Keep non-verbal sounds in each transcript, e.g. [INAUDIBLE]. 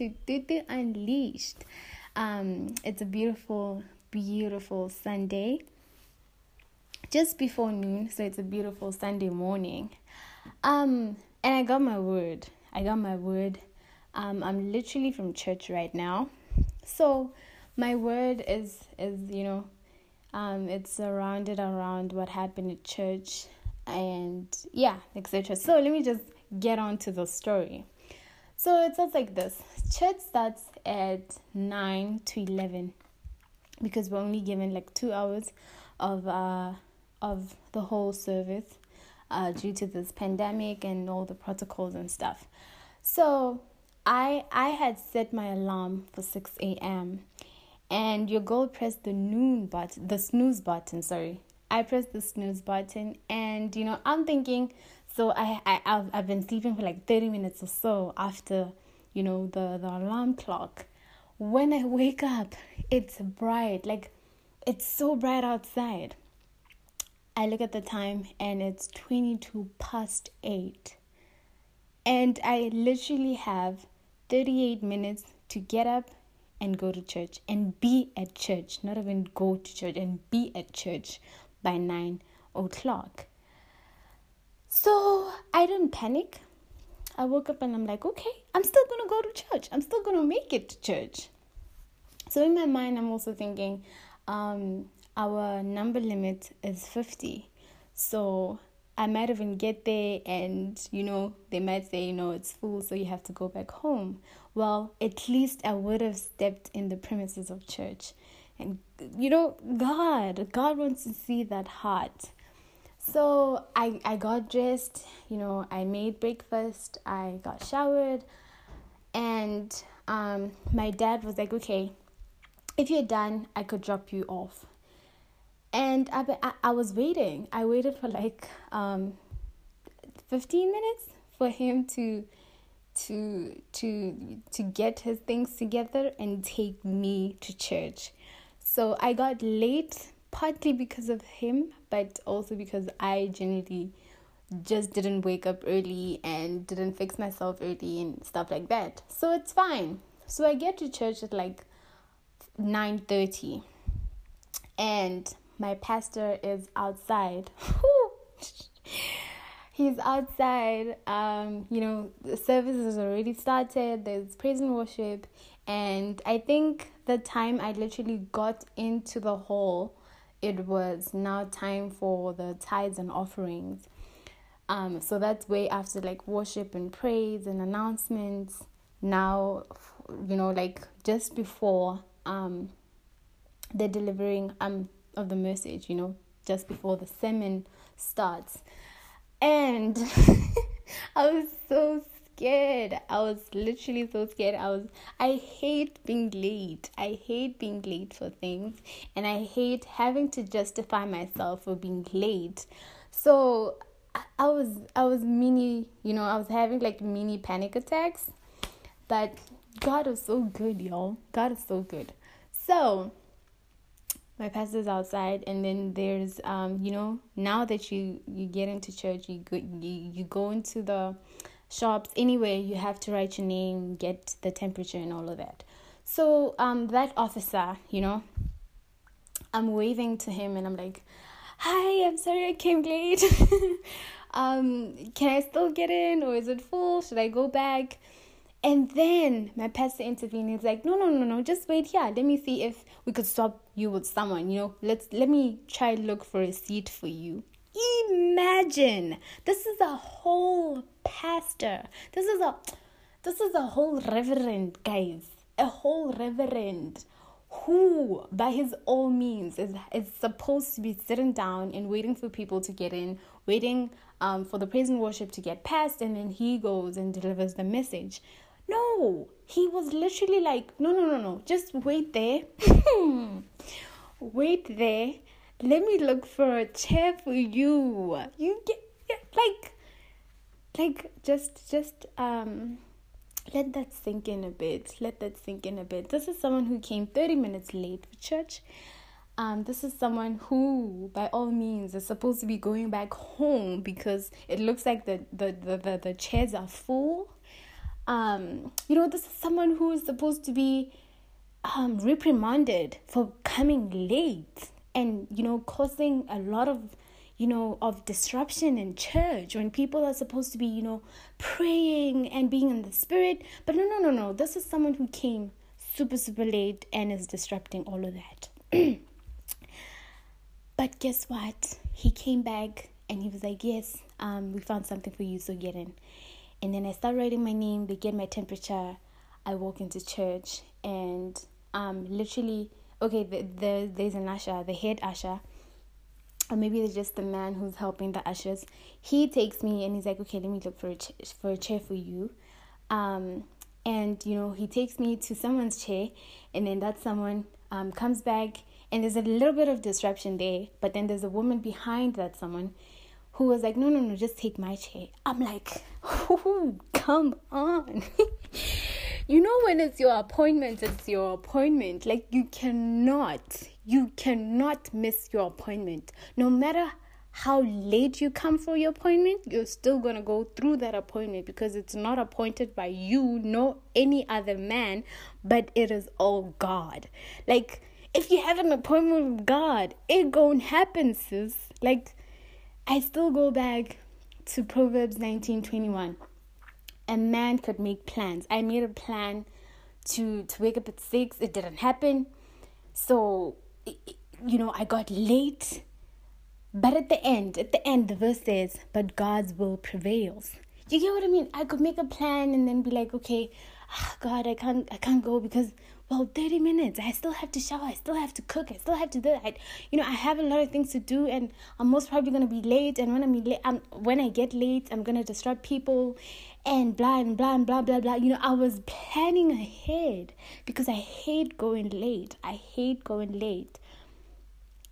to Tutu Unleashed. Um, it's a beautiful, beautiful Sunday, just before noon, so it's a beautiful Sunday morning. Um, and I got my word. I got my word. Um, I'm literally from church right now, so my word is is you know, um, it's surrounded around what happened at church, and yeah, etc. So let me just get on to the story. So it sounds like this church starts at 9 to 11 because we're only given like two hours of uh of the whole service uh, due to this pandemic and all the protocols and stuff. So I I had set my alarm for 6 a.m. and your girl pressed the noon button, the snooze button, sorry. I pressed the snooze button and you know, I'm thinking so I, I I've, I've been sleeping for like 30 minutes or so after you know the the alarm clock. When i wake up it's bright like it's so bright outside. I look at the time and it's 22 past 8 and i literally have 38 minutes to get up and go to church and be at church not even go to church and be at church by 9 o'clock. So I didn't panic. I woke up and I'm like, okay, I'm still gonna go to church. I'm still gonna make it to church. So in my mind, I'm also thinking, um, our number limit is 50. So I might even get there and, you know, they might say, you know, it's full, so you have to go back home. Well, at least I would have stepped in the premises of church. And, you know, God, God wants to see that heart. So I, I got dressed, you know, I made breakfast, I got showered, and um, my dad was like, okay, if you're done, I could drop you off. And I, I, I was waiting. I waited for like um, 15 minutes for him to to to to get his things together and take me to church. So I got late partly because of him, but also because I generally just didn't wake up early and didn't fix myself early and stuff like that. So it's fine. So I get to church at like 9:30 and my pastor is outside. [LAUGHS] He's outside. Um, you know, the service has already started. There's praise and worship, and I think the time I literally got into the hall it was now time for the tithes and offerings. Um, so that's way after like worship and praise and announcements. Now, you know, like just before um, the delivering um of the message, you know, just before the sermon starts, and [LAUGHS] I was so scared. I was literally so scared. I was I hate being late. I hate being late for things and I hate having to justify myself for being late. So I was I was mini, you know, I was having like mini panic attacks. But God is so good, y'all. God is so good. So my pastor's outside and then there's um you know now that you you get into church you go you, you go into the shops, anywhere, you have to write your name, get the temperature, and all of that. So, um, that officer, you know, I'm waving to him and I'm like, Hi, I'm sorry I came late. [LAUGHS] um, can I still get in or is it full? Should I go back? And then my pastor intervened. He's like, no, no, no, no, just wait here. Let me see if we could swap you with someone. You know, let's let me try look for a seat for you. Imagine this is a whole pastor. This is a this is a whole reverend, guys. A whole reverend who by his all means is is supposed to be sitting down and waiting for people to get in, waiting um for the praise and worship to get past and then he goes and delivers the message. No, he was literally like, no, no, no, no, just wait there. [LAUGHS] wait there let me look for a chair for you. You get, like like just just um let that sink in a bit. Let that sink in a bit. This is someone who came 30 minutes late for church. Um this is someone who by all means is supposed to be going back home because it looks like the the the, the, the chairs are full. Um, you know, this is someone who is supposed to be um, reprimanded for coming late and, you know, causing a lot of, you know, of disruption in church when people are supposed to be, you know, praying and being in the spirit. But no, no, no, no. This is someone who came super, super late and is disrupting all of that. [CLEARS THROAT] but guess what? He came back and he was like, Yes, um, we found something for you, so get in. And then I start writing my name, they get my temperature. I walk into church and um literally okay the, the there's an usher, the head usher, or maybe it's just the man who's helping the ushers. He takes me and he's like, okay, let me look for a ch- for a chair for you. Um, and you know he takes me to someone's chair, and then that someone um comes back and there's a little bit of disruption there, but then there's a woman behind that someone who was like, no, no, no, just take my chair. I'm like, [LAUGHS] come on. [LAUGHS] you know, when it's your appointment, it's your appointment. Like, you cannot, you cannot miss your appointment. No matter how late you come for your appointment, you're still going to go through that appointment because it's not appointed by you, nor any other man, but it is all God. Like, if you have an appointment with God, it gonna happen, sis. Like, I still go back to Proverbs 19:21. A man could make plans. I made a plan to to wake up at 6. It didn't happen. So, you know, I got late. But at the end, at the end, the verse says, "But God's will prevails." You get what I mean? I could make a plan and then be like, "Okay, oh [SIGHS] God, I can't, I can't go because well 30 minutes. I still have to shower. I still have to cook. I still have to do that. You know i have a lot of things to do and i'm most probably going to be late. And when i'm late I'm, when i get late i'm going to disrupt people and blah and blah and blah blah blah. You know i was planning ahead because i hate going late. I hate going late.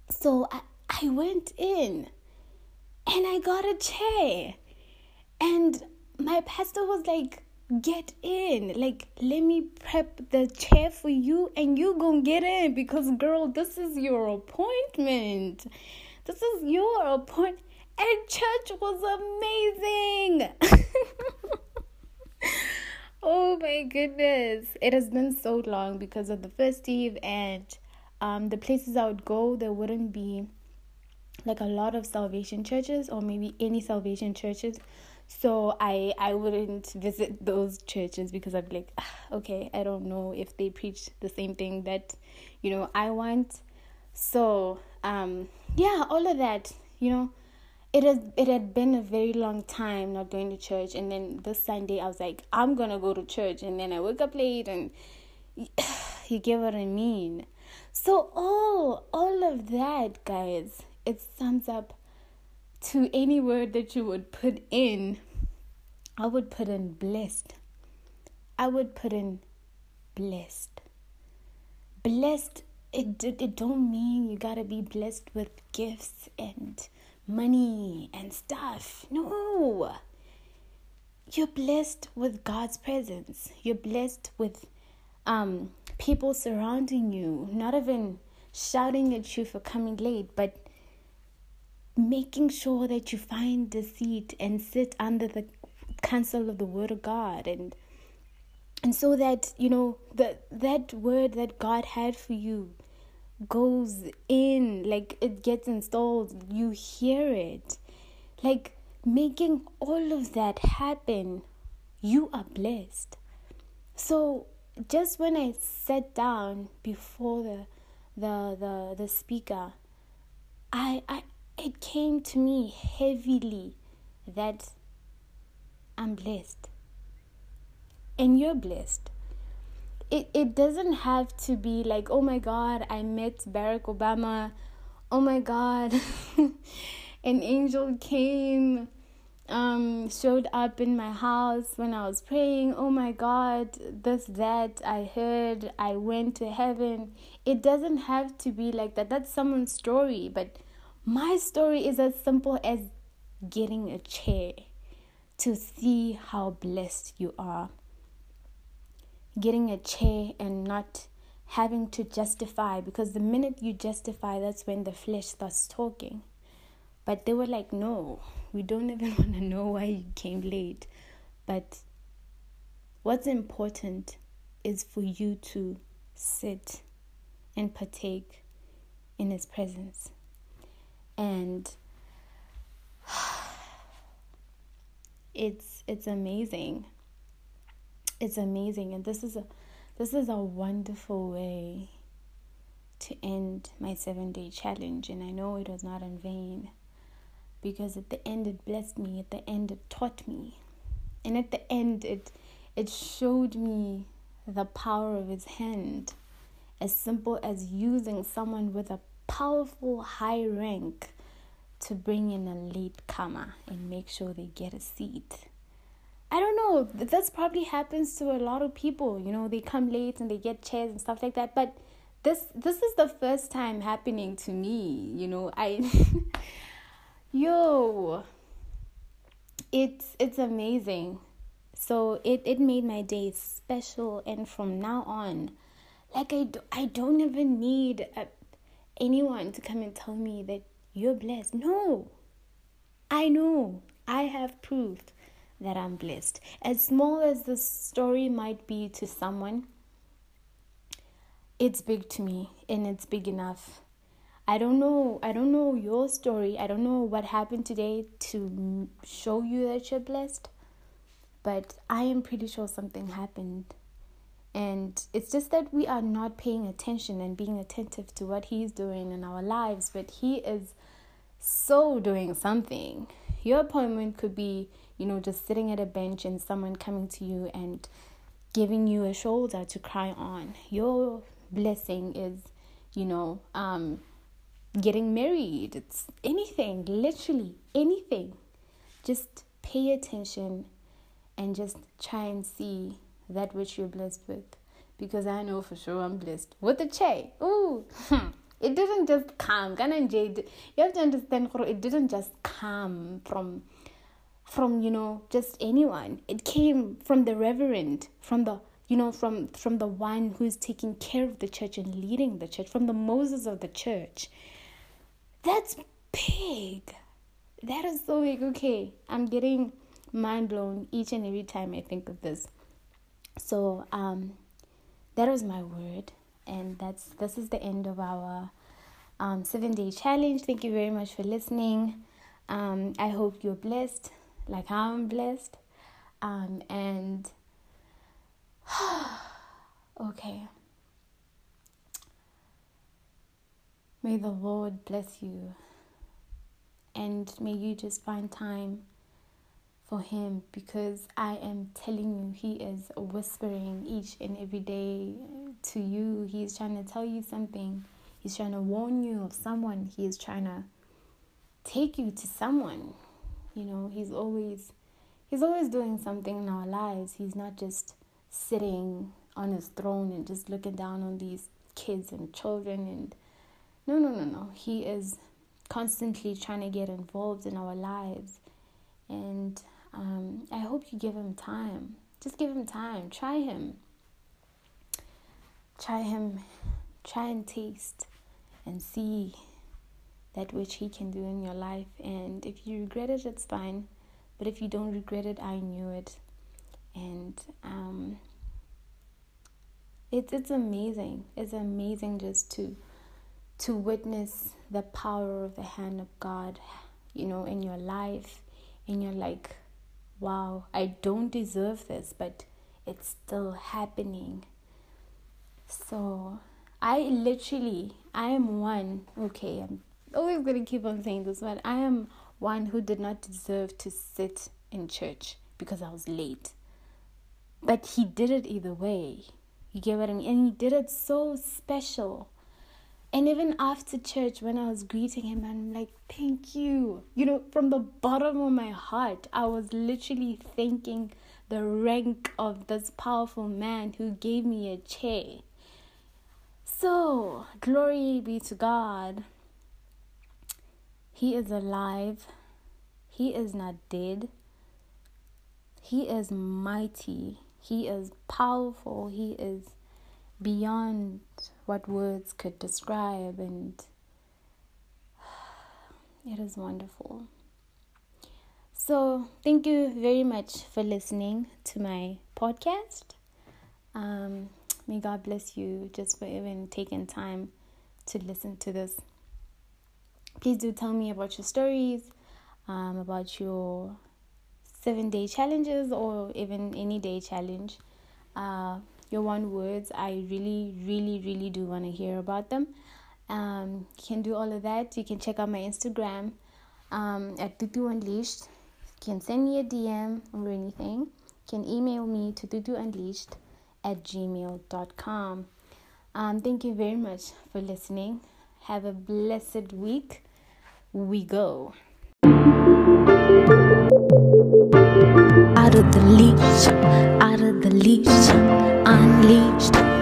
So i, I went in and i got a chair. And my pastor was like get in. Like let me prep the chair for you and you gonna get in because girl this is your appointment. This is your appointment and church was amazing. [LAUGHS] Oh my goodness. It has been so long because of the festive and um the places i would go there wouldn't be like a lot of salvation churches or maybe any salvation churches so I I wouldn't visit those churches because I'd be like, ah, okay, I don't know if they preach the same thing that, you know, I want. So um yeah, all of that, you know, it has it had been a very long time not going to church and then this Sunday I was like, I'm gonna go to church and then I woke up late and [SIGHS] you get what I mean. So all all of that guys, it sums up to any word that you would put in, I would put in blessed. I would put in blessed. Blessed, it, it, it don't mean you gotta be blessed with gifts and money and stuff. No. You're blessed with God's presence. You're blessed with um, people surrounding you, not even shouting at you for coming late, but making sure that you find the seat and sit under the counsel of the word of God and and so that you know that that word that God had for you goes in like it gets installed you hear it. Like making all of that happen you are blessed. So just when i sat down before the the the, the speaker i i it came to me heavily that I'm blessed. And you're blessed. It, it doesn't have to be like, oh my God, I met Barack Obama. Oh my God, [LAUGHS] an angel came, um, showed up in my house when I was praying. Oh my God, this, that, I heard, I went to heaven. It doesn't have to be like that. That's someone's story, but my story is as simple as getting a chair to see how blessed you are. Getting a chair and not having to justify because the minute you justify, that's when the flesh starts talking. But they were like, no, we don't even [LAUGHS] want to know why you came late. But What's important is for you to sit and partake in His presence. And [SIGHS] it's it's amazing. It's amazing, and this is a this is a wonderful way to end my seven day challenge. And I know it was not in vain because at the end it blessed me, at the end it taught me, and at the end it it showed me the power of his hand. As simple as using someone with a powerful high rank to bring in a late comer and make sure they get a seat. I don't know, that's probably happens to a lot of people. You know, they come late and they get chairs and stuff like that. But this this is the first time happening to me. You know, I [LAUGHS] yo, it's it's amazing. So it it made my day special, and from now on, like I do, I don't even need a, anyone to come and tell me that you're blessed. No, I know I have proved that I'm blessed. As small as the story might be to someone, it's big to me and it's big enough. I don't know, I don't know your story. I don't know what happened today to show you that you're blessed, but I am pretty sure something happened. And it's just that we are not paying attention and being attentive to what He's doing in our lives, but He is so doing something. Your appointment could be you know, just sitting at a bench and someone coming to you and giving you a shoulder to cry on. Your blessing is, you know, um, getting married. It's anything, literally anything. Just pay attention and just try and see that which you're blessed with. Because I know for sure I'm blessed with a che. Ooh, hmm. it didn't just come. You have to understand, it didn't just come from from you know just anyone it came from the reverend from the you know from from the one who's taking care of the church and leading the church from the moses of the church that's big that is so big okay i'm getting mind blown each and every time i think of this so um that was my word and that's this is the end of our um, seven day challenge thank you very much for listening um, i hope you're blessed like I'm blessed. Um, and [SIGHS] okay. May the Lord bless you. And may you just find time for Him because I am telling you, He is whispering each and every day to you. He's trying to tell you something, He's trying to warn you of someone, He is trying to take you to someone. You know, he's always he's always doing something in our lives. He's not just sitting on his throne and just looking down on these kids and children and no no no no. He is constantly trying to get involved in our lives. And um, I hope you give him time. Just give him time. Try him. Try him. Try and taste and see that which He can do in your life. And if you regret it, it's fine. But if you don't regret it, I knew it. And um, it's it's amazing. It's amazing just to to witness the power of the hand of God, you know, in your life. And you're like, wow, I don't deserve this, but it's still happening. So I literally, I am one. Okay, I'm always going to keep on saying this, but I am one who did not deserve to sit in church because I was late. But he did it either way. You get what I mean? And he did it so special. And even after church, when I was greeting him, I'm like, thank you. You know, from the bottom of my heart, I was literally thanking the rank of this powerful man who gave me a chair. So, glory be to God. He is alive. He is not dead. He is mighty. He is powerful. He is beyond what words could describe, and [SIGHS] it is wonderful. So, thank you very much for listening to my podcast. Um, may God bless you just for even taking time to listen to this. Please do tell me about your stories, um, about your seven day challenges, or even any day challenge. Uh, your one words, I really, really, really do want to hear about them. Um, you can do all of that. You can check out my Instagram um, at Tutu Unleashed. You can send me a DM or anything. You can email me to tutuunleashed at gmail.com. Um, thank you very much for listening. Have a blessed week. We go. Out of the leash, the leash, unleashed